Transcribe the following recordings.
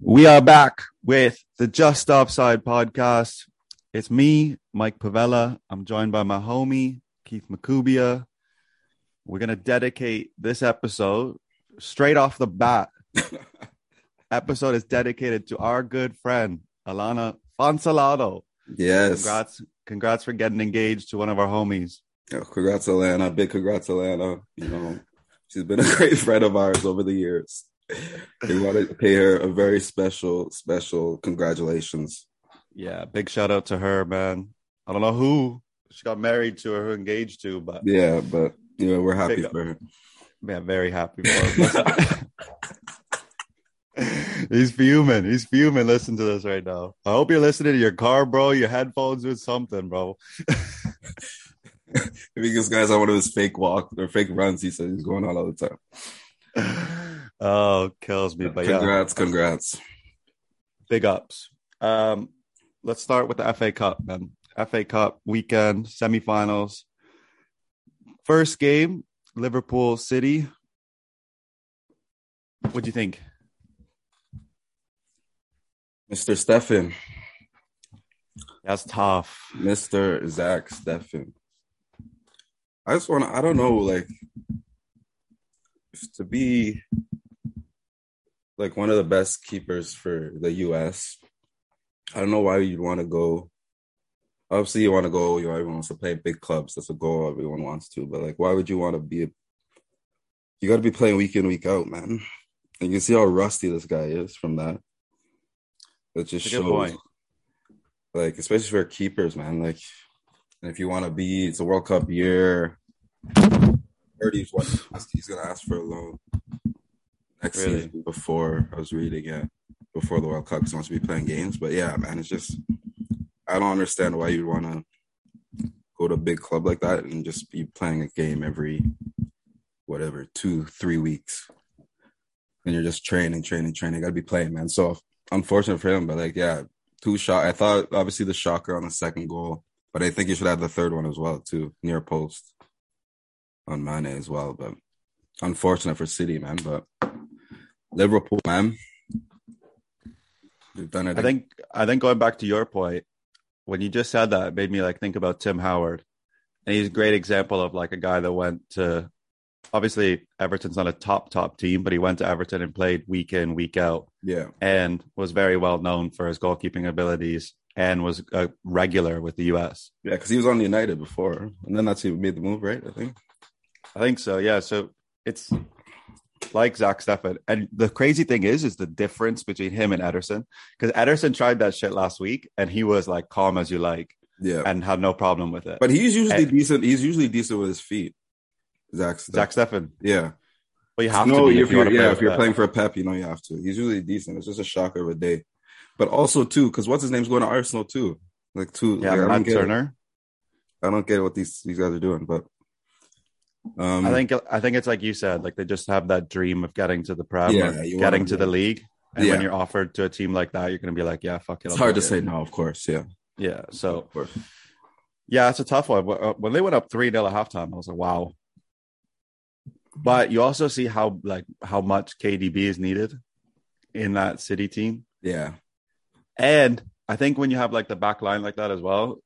We are back with the Just Offside podcast. It's me, Mike Pavella. I'm joined by my homie, Keith Makubia. We're going to dedicate this episode straight off the bat. episode is dedicated to our good friend, Alana Fonsalado. Yes. Congrats, congrats for getting engaged to one of our homies. Oh, congrats, Alana. Big congrats, Alana. You know, she's been a great friend of ours over the years. We want to pay her a very special, special congratulations. Yeah, big shout out to her, man. I don't know who she got married to or who engaged to, but Yeah, but you know, we're happy for her. yeah, very happy for him. He's fuming. He's fuming. Listen to this right now. I hope you're listening to your car, bro. Your headphones with something, bro. Because guys on one of his fake walk or fake runs, he said he's going on all the time. oh, kills me. But yeah, congrats, congrats. big ups. Um, let's start with the FA Cup, man. FA Cup weekend semifinals. First game, Liverpool City. What do you think? Mr. Steffen, That's tough. Mr. Zach Steffen. I just want to, I don't know, like, to be like one of the best keepers for the US, I don't know why you'd want to go. Obviously, you want to go, you know, everyone wants to play big clubs. That's a goal everyone wants to. But, like, why would you want to be, a, you got to be playing week in, week out, man. And you can see how rusty this guy is from that. It just shows point. like especially for keepers, man. Like, and if you want to be, it's a World Cup year. Heard he's what he's gonna ask for a loan next Really? season. Before I was reading it, before the World Cup because he wants to be playing games. But yeah, man, it's just I don't understand why you'd want to go to a big club like that and just be playing a game every whatever two, three weeks, and you're just training, training, training. Got to be playing, man. So unfortunate for him, but like, yeah, two shot. I thought obviously the shocker on the second goal, but I think you should have the third one as well too, near post on Mane as well. But unfortunate for City, man. But Liverpool, man, they've done it. I think I think going back to your point, when you just said that, it made me like think about Tim Howard, and he's a great example of like a guy that went to. Obviously, Everton's not a top top team, but he went to Everton and played week in week out, yeah, and was very well known for his goalkeeping abilities, and was a regular with the US. yeah, because he was on United before, and then that's he made the move, right? I think. I think so. Yeah. So it's like Zach Steffen. And the crazy thing is, is the difference between him and Ederson. Because Ederson tried that shit last week and he was like calm as you like Yeah, and had no problem with it. but he's usually And- decent. He's usually decent with his feet. Zach, Zach Steffen. yeah. Well, you have no, to be if, if you you're yeah, if you're playing for a Pep, you know you have to. He's usually decent. It's just a shocker of a day. But also too, because what's his name's going to Arsenal too. Like two, Yeah, like, I don't get it. Turner. I don't get what these these guys are doing, but um, I think I think it's like you said, like they just have that dream of getting to the Prem Yeah, getting to the league. And when you're offered to a team like that, you're gonna be like, yeah, fuck it. it's I'll hard to take say no. Of course, yeah, Yeah. So. Yeah, it's a tough one. Uh, When they went up three 0 at halftime, I was like, wow. But you also see how like how much KDB is needed in that City team, Yeah, and I think when you have like the back line like that as well,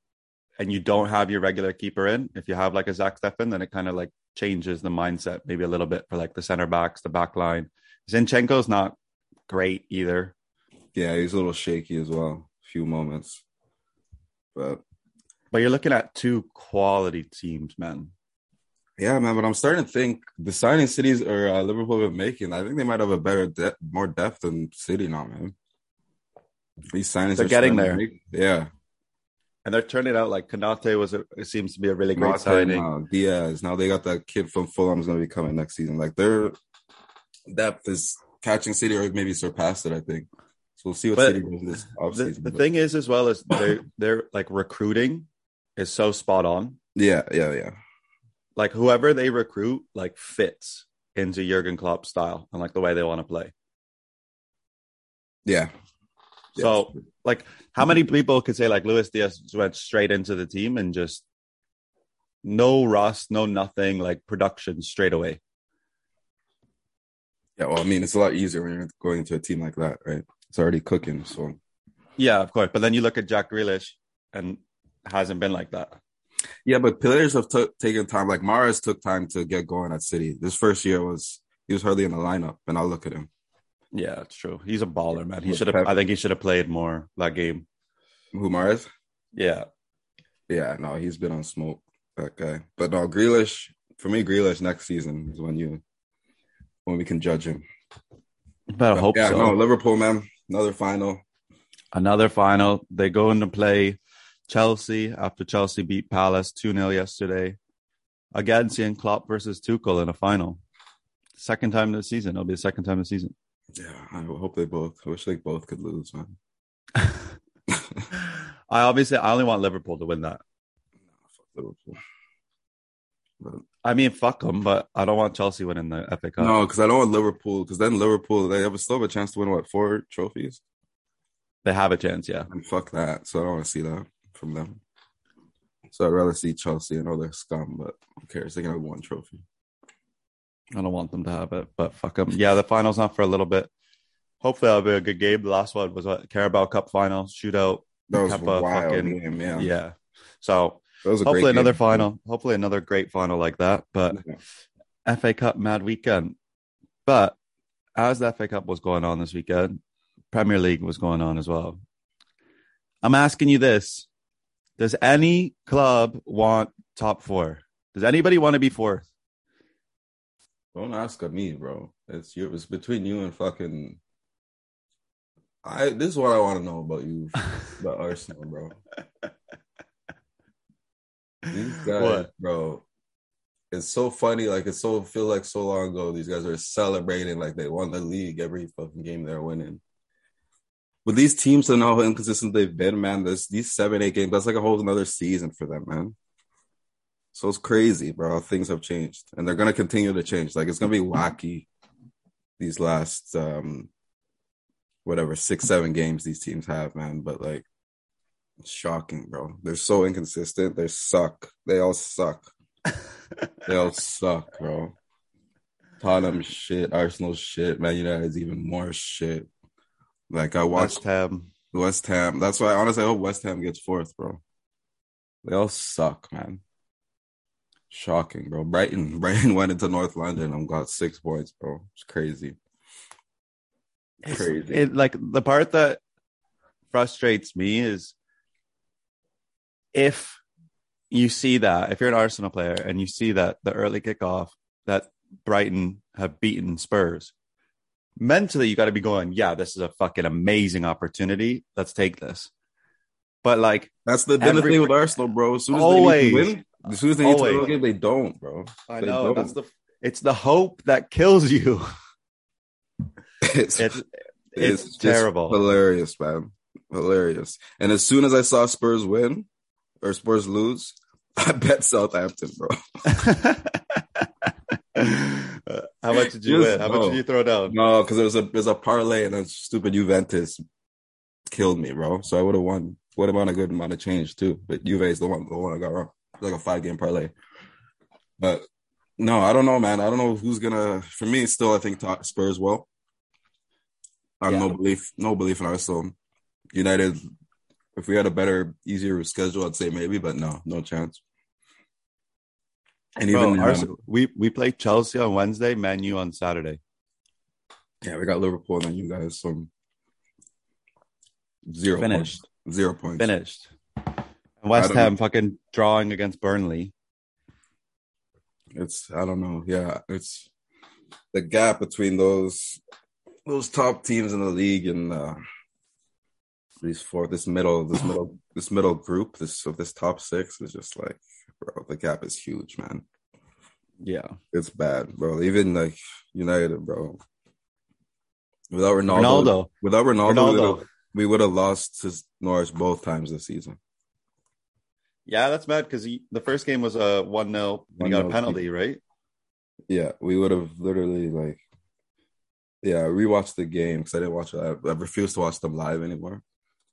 and you don't have your regular keeper in, if you have like a Zach Steffen, then it kind of like changes the mindset maybe a little bit for like the center backs, the back line. Zinchenko's not great either. yeah. He's a little shaky as well. A few moments, but But you're looking at two quality teams, man. yeah, man. But I'm starting to think the signing cities or uh, Liverpool have been making. I think they might have a better, de- more depth than City now, man. These signings They're are getting there. make- yeah. And they're turning out like Konaté was a, it seems to be a really great Mata signing. now, Diaz. Now they got that kid from Fulham's going to be coming next season. Like their depth is catching City or maybe surpassed it. I think. So we'll see what But City does this the, offseason. the but- thing is as well as they're they're like recruiting is so spot on yeah, yeah, yeah. like whoever they recruit like fits into Jurgen Klopp's style and like the way they want to play Yeah. So like how many mm-hmm. people could say like Luis Diaz went straight into the team and just no rust no nothing like production straight away Yeah, well, I mean, it's a lot easier when you're going into a team like that, right? it's already cooking. So Yeah, of course. But then you look at Jack Grealish, and hasn't been like that. yeah, but players have t- taken time. Like Mahrez took time to get going at City. This first year was he was hardly in the lineup, and I'll look at him. Yeah, it's true. He's a baller, man. He should have. I think he should have played more that game. Who Mahrez? Yeah, Yeah, no, he's been on smoke. That guy, but no, Grealish. For me, Grealish next season is when you when we can judge him. but I hope so. yeah, so. no, Liverpool, man, another final. Another final. They go into play Chelsea after Chelsea beat Palace 2 0 yesterday. Again, seeing Klopp versus Tuchel in a final. Second time this season. It'll be the second time this season. Yeah, I hope they both. I wish they both could lose, man. I obviously I only want Liverpool to win that. Fuck Liverpool. But I mean, fuck them, but I don't want Chelsea winning the FA Cup. no, because I don't want Liverpool. Because then Liverpool, they have a, still have a chance to win what four trophies, They have a chance, yeah. and fuck that. So I don't want to see that from them. So I'd rather see Chelsea. I know they're scum, but who cares? They can have one trophy. I don't want them to have it, but fuck them. Yeah, the final's not for a little bit. Hopefully, that'll be a good game. The last one was what Carabao Cup final shootout. That was wild fucking- game. Yeah, Yeah. So hopefully another game. final. Hopefully another great final like that. But Yeah. FA Cup mad weekend. But as the FA Cup was going on this weekend, Premier League was going on as well. I'm asking you this. Does any club want top four? Does anybody want to be fourth? Don't ask of me, bro. It's you. It's between you and fucking. I. This is what I want to know about you, about Arsenal, bro. These guys, What? bro. It's so funny. Like it's so feel like so long ago. These guys are celebrating like they won the league every fucking game they're winning. But these teams and how inconsistent they've been, man. This these seven eight games. That's like a whole another season for them, man. So it's crazy, bro. Things have changed, and they're gonna continue to change. Like it's gonna be wacky. These last, um, whatever six seven games these teams have, man. But like, shocking, bro. They're so inconsistent. They suck. They all suck. They all suck, bro. Tottenham shit, Arsenal shit, Man United's even more shit. Like I watched West Ham. West Ham. That's why honestly I hope West Ham gets fourth, bro. They all suck, man. Shocking, bro. Brighton, Brighton went into North London and got six points, bro. It's crazy. It's- Crazy. It like the part that frustrates me is if you see that if you're an Arsenal player and you see that the early kickoff that Brighton have beaten Spurs, mentally you got to be going, yeah, this is a fucking amazing opportunity. Let's take this. But like That's the, been the thing with Arsenal, bro. As soon as Always. they win, as soon as they to game, they don't, bro. I They know don't. that's the it's the hope that kills you. It's, It's it's, it's terrible. hilarious, man. Hilarious. And as soon as I saw Spurs win or Spurs lose, I bet Southampton, bro. How much did you Just win? How much did you throw down? No, because there was a there's a parlay and a stupid Juventus killed me, bro. So I would have won would have won a good amount of change too. But Juve is the one the one I got wrong. Like a five game parlay. But no, I don't know, man. I don't know who's gonna. For me, still, I think Spurs will. I have Yeah. no belief, no belief in Arsenal. United, if we had a better, easier schedule, I'd say maybe, but no, no chance. And Bro, even um, Arsenal, we we play Chelsea on Wednesday, Man U on Saturday. yeah, we got Liverpool and then you guys some zero Finished. points. Zero points. Finished. West Ham know. fucking drawing against Burnley. It's I don't know. Yeah, it's the gap between those those top teams in the league and uh these four this middle this middle this middle group this of this top six is just like bro the gap is huge man Yeah. it's bad bro even like United bro without Ronaldo, Ronaldo. without Ronaldo, Ronaldo. we would have lost to Norwich both times this season Yeah, that's mad because the first game was a 1 0 and he got a 1-0. penalty, right? Yeah, we would have literally like, yeah, I rewatched the game because I didn't watch it. I, I refuse to watch them live anymore.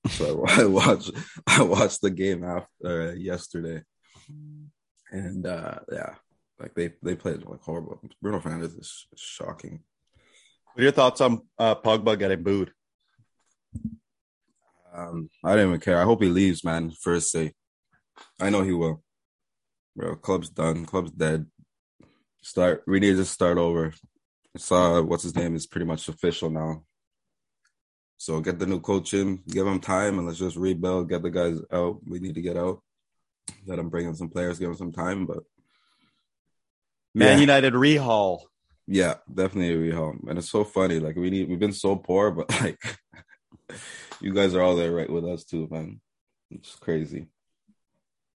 So I, I watched, I watched the game after uh, yesterday, and uh yeah, like they they played like horrible. Bruno Fernandes is shocking. What are your thoughts on uh, Pogba getting booed? Um, I didn't even care. I hope he leaves, man. First say, I know he will. Bro, club's done. Club's dead. Start. We need to just start over. I saw what's his name is pretty much official now. So get the new coach in, give him time, and let's just rebuild. Get the guys out. We need to get out. Let him bring in some players, give him some time. But Man Yeah. United rehaul. Yeah, definitely a home. And it's so funny. Like we need we've been so poor, but like you guys are all there right with us too, man. It's crazy.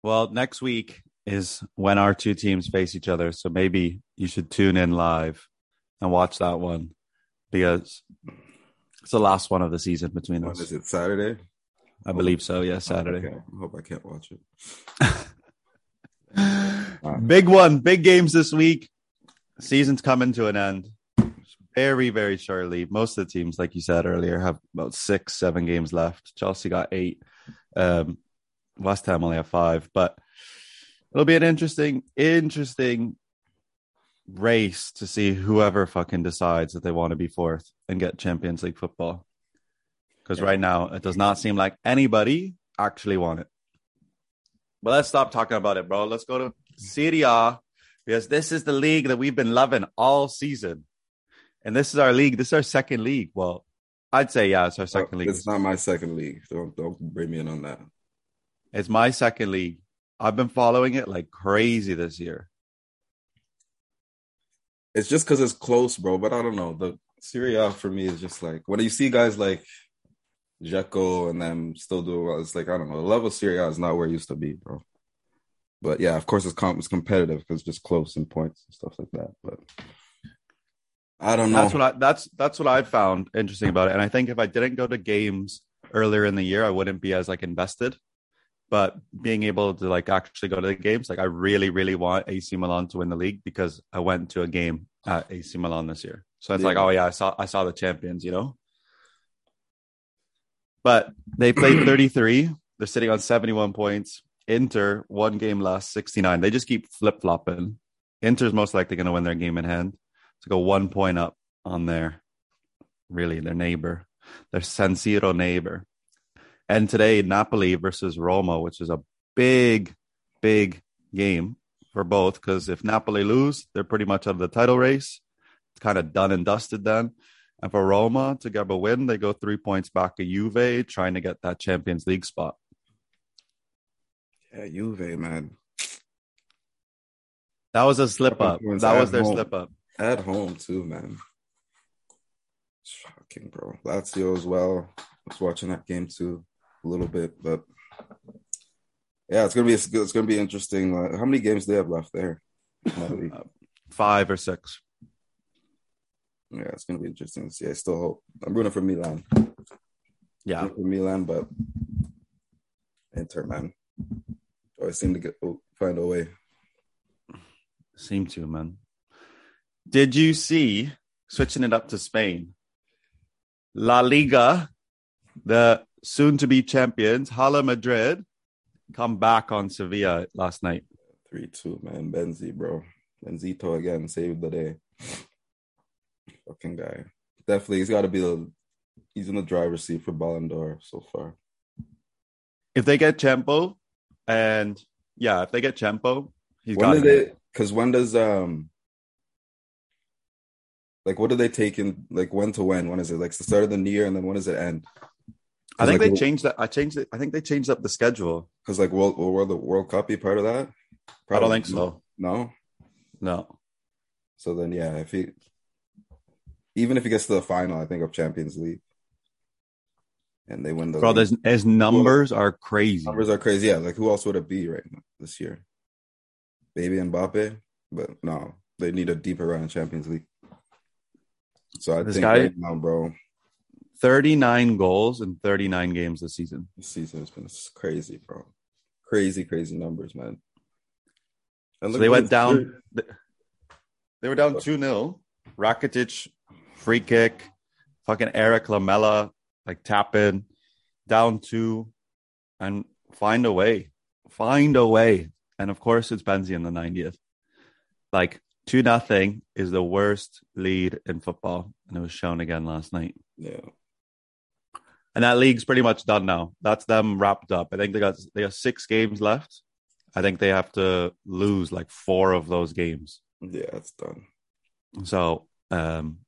Well, next week is when our two teams face each other. So maybe you should tune in live and watch that one because it's the last one of the season between When us. is it? Saturday? I believe so. Yeah, Saturday. Okay. I hope I can't watch it. Big one, big games this week. Season's coming to an end very, very shortly. Most of the teams, like you said earlier, have about six, seven games left. Chelsea got eight. Um, West Ham only have five, but it'll be an interesting, interesting race to see whoever fucking decides that they want to be fourth and get Champions League football. Because right now, it does not seem like anybody actually want it. But let's stop talking about it, bro. Let's go to Serie A because this is the league that we've been loving all season. And this is our league. This is our second league. Well, I'd say, yeah, it's our second league. It's not my second league. Don't don't bring me in on that. It's my second league. I've been following it like crazy this year. It's just because it's close, bro. But I don't know. The Serie A for me is just like when you see guys like Dzeko and them still doing well. It's like I don't know. The level of Serie A is not where it used to be, bro. But yeah, of course it's, com- it's competitive because it's just close in points and stuff like that. But I don't know. That's what I that's that's what I found interesting about it. And I think if I didn't go to games earlier in the year, I wouldn't be as like invested. But being able to like actually go to the games, like I really, really want AC Milan to win the league because I went to a game at AC Milan this year. So it's Yeah. like, oh yeah, I saw I saw the champions, you know. But they played 33. They're sitting on 71 points. Inter one game less, 69. They just keep flip flopping. Inter's most likely going to win their game in hand to go one point up on their really their neighbor, their San Siro neighbor. And today, Napoli versus Roma, which is a big, big game for both. Because if Napoli lose, they're pretty much out of the title race. It's kind of done and dusted then. And for Roma to get a win, they go three points back of Juve, trying to get that Champions League spot. yeah, Juve, man. That was a slip up. That was their home. slip up. At home too, man. Shocking, bro. Lazio as well. I was watching that game too a little bit, but yeah, it's gonna be it's, gonna be interesting. Uh, how many games do they have left there? Napoli? Five or six. yeah, it's gonna be interesting to see. I still hope. I'm rooting for Milan. Yeah. For Milan, but Inter, man. Always seem to get oh, find a way. Seem to, man. Did you see, switching it up to Spain, La Liga, the soon to be champions, Hala Madrid, come back on Sevilla last night? Three two, man. Benzi, bro. Benzito again saved the day. Fucking guy. Definitely, he's got to be the. He's in the driver's seat for Ballon d'Or so far. If they get Champo, and yeah, if they get Champo, he's when got it. Because when does um. Like what do they take in? Like when to when? When is it? Like the start of the new year, and then when does it end? I think like, they changed that. I changed it. I think they changed up the schedule. Because like will World the World Cup be part of that? I don't think so. No. No. So then, yeah, if he, even if he gets to the final, I think of Champions League, and they win the Bro, his, his numbers are crazy. numbers are crazy. Yeah, like who else would it be right now this year? Maybe Mbappe, but no, they need a deeper run in Champions League. So I This think guy- right now, bro, 39 goals in 39 games this season. this season has been crazy, bro. Crazy, crazy numbers, man. And So they went down. They were down 2 0. Rakitic, free kick. Fucking Erik Lamela, like tap in. Down two. And find a way. Find a way. And of course, it's Benzi in the 90th. Like 2 nothing is the worst lead in football. And it was shown again last night. Yeah, and that league's pretty much done now. That's them wrapped up. I think they got they got six games left. I think they have to lose like four of those games. Yeah, it's done. So um,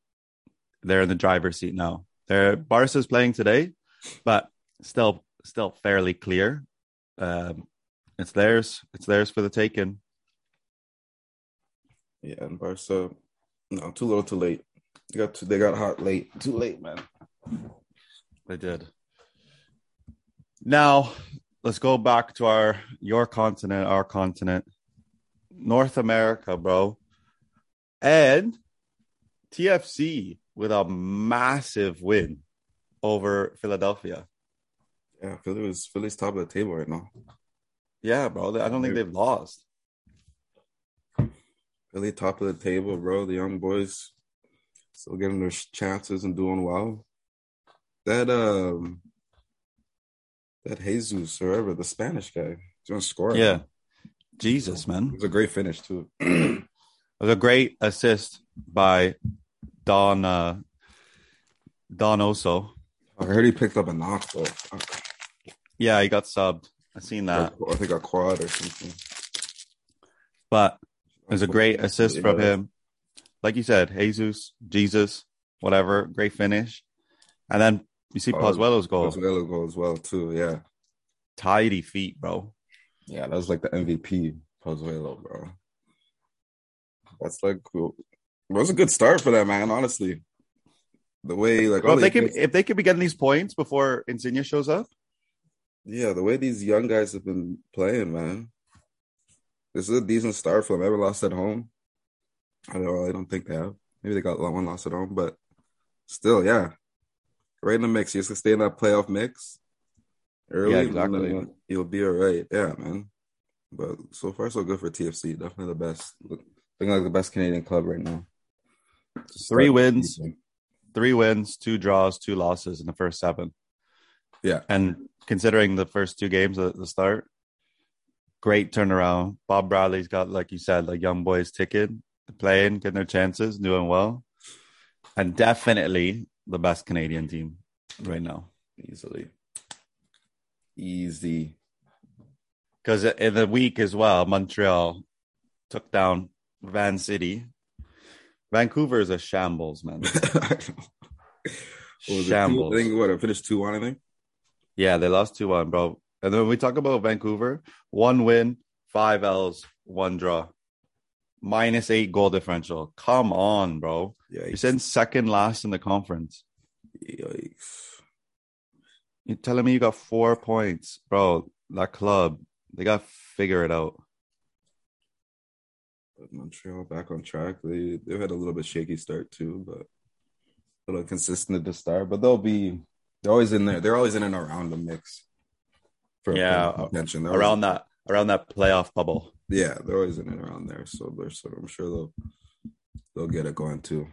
they're in the driver's seat now. They're Barca's playing today, but still still fairly clear. Um, it's theirs. It's theirs for the taking. Yeah, and Barca, no, too little, too late. They got too, they got hot late. Too late, man. They did. Now let's go back to our your continent, our continent, North America, bro, and TFC with a massive win over Philadelphia. Yeah, Philly was Philly's top of the table right now. Yeah, bro. I don't think they've lost. Philly top of the table, bro. The young boys still getting their chances and doing well. That um that Jesus or whatever, the Spanish guy, he's gonna score. Yeah. Jesus, man. It was a great finish too. it was a great assist by Don uh Don Oso. I heard he picked up a knock though. Yeah, he got subbed. I seen that. I think a quad or something. But it was a great assist from him. Like you said, Jesus, Jesus, whatever, great finish. And then you see oh, Pozuelo's goal. Pozuelo goal as well too. Yeah, tidy feet, bro. Yeah, that was like the MVP, Pozuelo, bro. That's like cool. It was a good start for that man, honestly. The way like well, if they could if they could be getting these points before Insigne shows up. Yeah, the way these young guys have been playing, man. This is a decent start for them. Ever lost at home? I don't know. I don't think they have. Maybe they got one loss at home, but still, yeah, right in the mix. You just stay in that playoff mix early. Yeah, exactly. You'll be all right. Yeah, man. But so far, so good for TFC. Definitely the best. Looking like the best Canadian club right now. Three wins, three wins, two draws, two losses in the first seven. Yeah, and considering the first two games at the start, great turnaround. Bob Bradley's got, like you said, like young boys ticket, playing, getting their chances, doing well, and definitely the best Canadian team right now, easily. Easy. Because in the week as well, Montreal took down Van City. Vancouver is a shambles, man. shambles. I think what I finished two one. I think. Yeah, they lost two one, bro. And then when we talk about Vancouver, one win, five L's, one draw, minus eight goal differential. Come on, bro. Yikes. You're sitting second last in the conference. Yikes. You're telling me you got four points, bro. That club, they got to figure it out. Montreal back on track. They they've had a little bit shaky start too, but a little consistent at the start. But they'll be they're always in there. They're always in and around the mix. For yeah, attention around that around that playoff bubble. Yeah, they're always in and around there. So they're so I'm sure they'll they'll get it going too.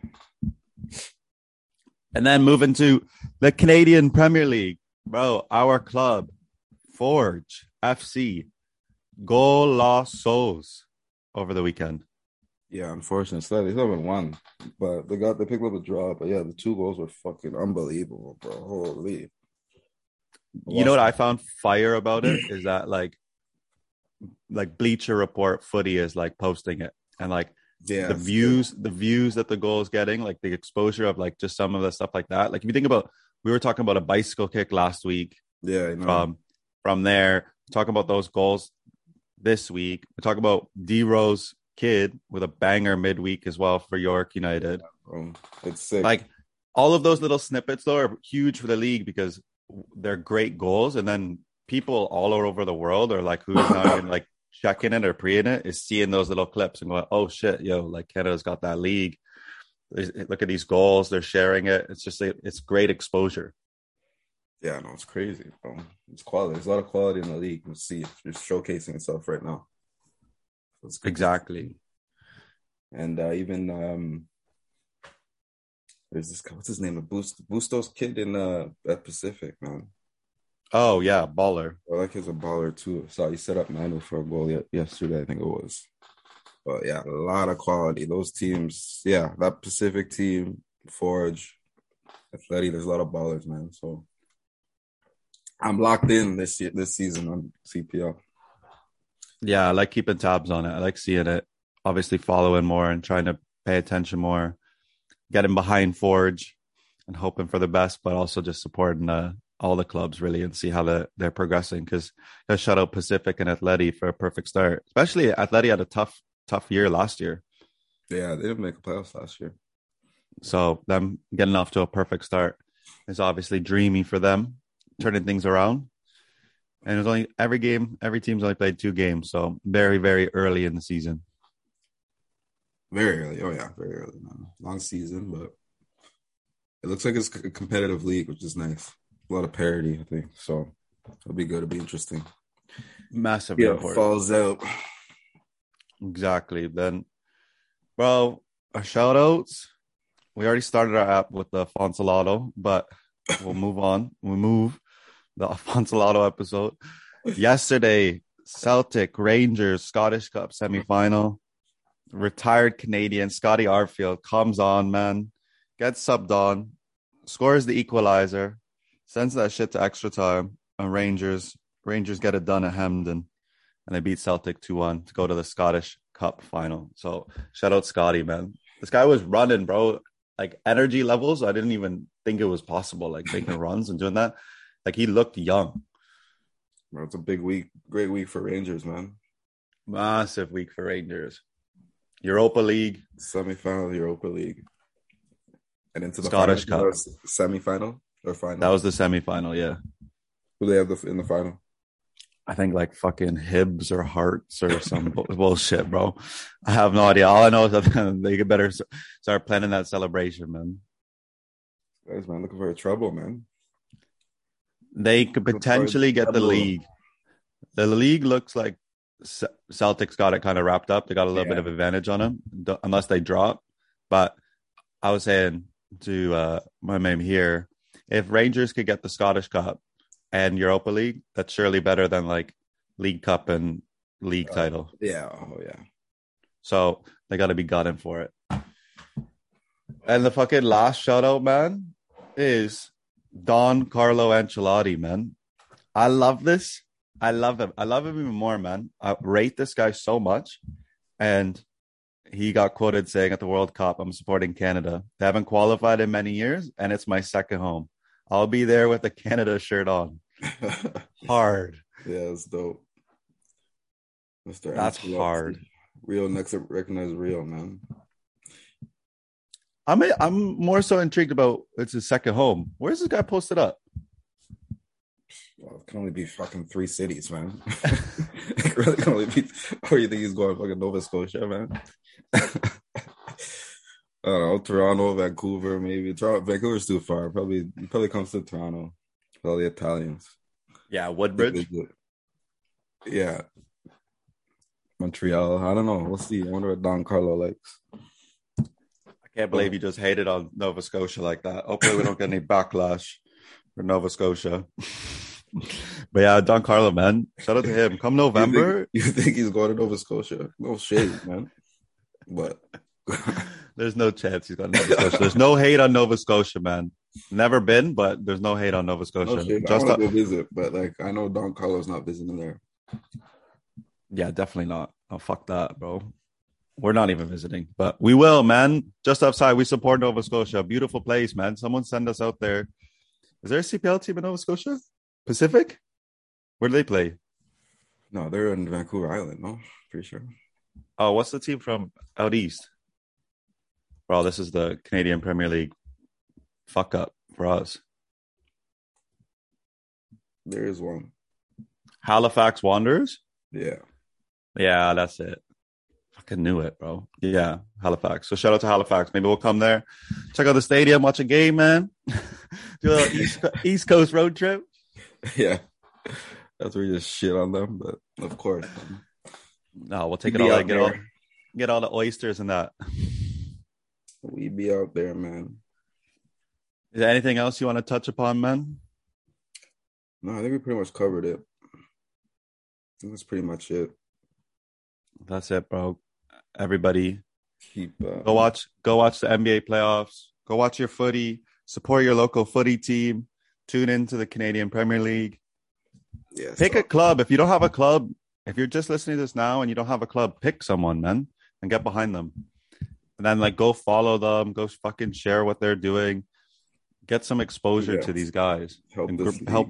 And then moving to the Canadian Premier League, bro. Our club, Forge FC, goal lost souls over the weekend. Yeah, unfortunately, they still haven't won, but they got they picked up a draw. But yeah, the two goals were fucking unbelievable, bro. Holy. You know what I found fire about it is that like, like Bleacher Report footy is like posting it, and like yeah, the views, the views that the goal is getting, like the exposure of like just some of the stuff like that. Like if you think about, we were talking about a bicycle kick last week. Yeah, from from there, talking about those goals this week. We talk about D Rose kid with a banger midweek as well for York United. Um, it's sick. Like all of those little snippets though are huge for the league because they're great goals, and then people all over the world are like who's not even like checking it or pre-ing it is seeing those little clips and going, "Oh shit, yo, like Canada's got that league." Look at these goals; they're sharing it. It's just it's great exposure. Yeah, no, it's crazy, bro. It's quality. There's a lot of quality in the league. You see it just showcasing itself right now. So exactly. And uh, even um, there's this what's his name? The Boost Bustos kid in uh at Pacific, man. Oh yeah, baller. I like he's a baller too. So he set up Manu for a goal yesterday, I think it was. But yeah, a lot of quality. Those teams, yeah, that Pacific team, Forge, Athletic, there's a lot of ballers, man. So I'm locked in this year, this season on CPL. Yeah, I like keeping tabs on it. I like seeing it. Obviously, following more and trying to pay attention more, getting behind Forge, and hoping for the best, but also just supporting uh, all the clubs really and see how the, they're progressing. Because shout out Pacific and Atleti for a perfect start. Especially Atleti had a tough, tough year last year. Yeah, they didn't make a playoffs last year. So them getting off to a perfect start is obviously dreamy for them, turning things around. And it's only every game, every team's only played two games, so very, very early in the season. Very early. Oh yeah, very early. Long season, but it looks like it's a competitive league, which is nice. A lot of parity, I think. So it'll be good. It'll be interesting. Massive. Yeah, falls out. Exactly. Then, well, our shout outs. We already started our app with the Fonsalado, but we'll move on. We move the Fonsalado episode. Yesterday, Celtic Rangers Scottish Cup semifinal. Retired Canadian Scotty Arfield comes on, man, gets subbed on, scores the equalizer, sends that shit to extra time, and Rangers Rangers get it done at Hampden, and they beat Celtic two one to go to the Scottish Cup final. So shout out Scotty, man. This guy was running, bro. Like energy levels, I didn't even think it was possible. Like making runs and doing that. Like he looked young. Bro, it's a big week, great week for Rangers, man. Massive week for Rangers. Europa League, semifinal Europa League, and into the Scottish final, Cup semifinal or final. That was the semifinal, yeah. Who they have the, in the final? I think like fucking Hibs or Hearts or some bullshit, bro. I have no idea. All I know is that they get better start planning that celebration, man. Guys, man, looking for a trouble, man. They could potentially get the league. The league looks like Celtics got it kind of wrapped up. They got a little yeah. bit of advantage on them, unless they drop. But I was saying to uh, my mate here, if Rangers could get the Scottish Cup and Europa League, that's surely better than like League Cup and league uh, title. Yeah, oh yeah. So they got to be gunning for it. And the fucking last shout out, man, is Don Carlo Ancelotti, man. I love this. I love him. I love him even more, man. I rate this guy so much. And he got quoted saying at the World Cup, I'm supporting Canada. They haven't qualified in many years, and it's my second home. I'll be there with the Canada shirt on. hard. Yeah, it's dope. Mr. That's Ancelotti. hard. Real next to recognize real, man. I'm a, I'm more so intrigued about it's his second home. Where's this guy posted up? Well, it can only be fucking three cities, man. it really can only be. Or you think he's going fucking Nova Scotia, man? I don't know, Toronto, Vancouver, maybe. Toronto, Vancouver's too far. Probably, probably comes to Toronto. All the Italians. Yeah, Woodbridge. Yeah, Montreal. I don't know. We'll see. I wonder what Don Carlo likes. I can't believe you just hated on Nova Scotia like that. Hopefully, we don't get any backlash for Nova Scotia. but yeah, Don Carlo, man, shout out to him. Come November, you think, you think he's going to Nova Scotia? No shade, man. But there's no chance he's going to Nova Scotia. There's no hate on Nova Scotia, man. Never been, but there's no hate on Nova Scotia. No Just I want to go visit, but like I know Don Carlo's not visiting there. Yeah, definitely not. Oh fuck that, bro. We're not even visiting, but we will, man. Just outside, we support Nova Scotia. Beautiful place, man. Someone send us out there. Is there a CPL team in Nova Scotia? Pacific? Where do they play? No, they're in Vancouver Island. No, pretty sure. Oh, what's the team from out east? Bro, this is the Canadian Premier League fuck up for us. There is one. Halifax Wanderers? Yeah. Yeah, that's it. Fucking knew it, bro. Yeah, Halifax. So shout out to Halifax. Maybe we'll come there, check out the stadium, watch a game, man. Do a East, East Coast road trip. Yeah. That's where you just shit on them, but of course. No, we'll take it all. Like, get all get all the oysters and that. We be out there, man. Is there anything else you want to touch upon, man? No, I think we pretty much covered it. that's pretty much it. That's it, bro. Everybody, keep uh, go watch go watch the NBA playoffs. Go watch your footy. Support your local footy team. Tune into the Canadian Premier League. Yeah. Pick so- a club. If you don't have a club, if you're just listening to this now and you don't have a club, pick someone, man, and get behind them. And then like go follow them, go fucking share what they're doing. Get some exposure Yeah. to these guys. help And help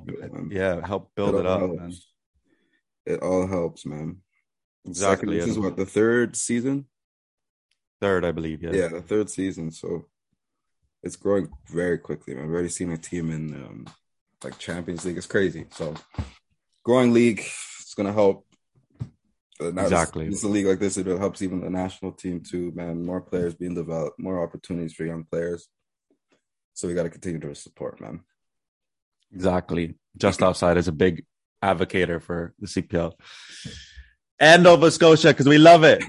yeah, help build it all up, helps. man. It all helps, man. Second, Exactly. this is what the third season. Third, I believe, yeah. Yeah, the third season. So it's growing very quickly. Man. I've already seen a team in um, like Champions League. It's crazy. So growing league, it's gonna help. Exactly. It's a league like this. It helps even the national team too, man. More players being developed, more opportunities for young players. So we got to continue to support, man. Exactly. Just Offside is a big advocator for the CPL and Nova Scotia because we love it.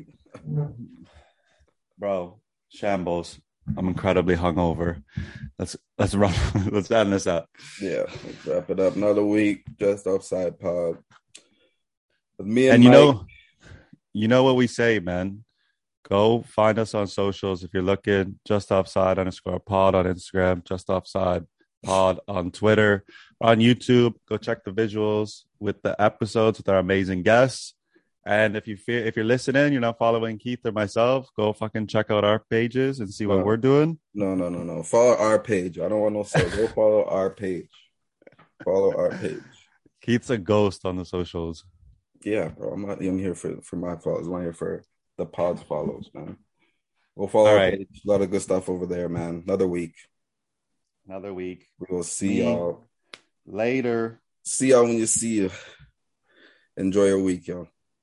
Bro, shambles. I'm incredibly hungover. Let's let's run. let's end this up. Yeah, let's wrap it up. Another week, just offside pod. With me and, And you Mike. know, you know what we say, man. Go find us on socials if you're looking. Just offside underscore pod on Instagram. Just offside pod on Twitter, on YouTube. Go check the visuals with the episodes with our amazing guests. And if you feel if you're listening, you're not following Keith or myself, go fucking check out our pages and see what Wow. we're doing. No, no, no, no. Follow our page. I don't want no sale. Go follow our page. Follow our page. Keith's a ghost on the socials. Yeah, bro. I'm not even here for for my follows. I'm here for the pod's follows, man. We'll follow All right. A lot of good stuff over there, man. Another week. Another week. We will see Me. y'all. Later. See y'all when you see you. Enjoy your week, y'all.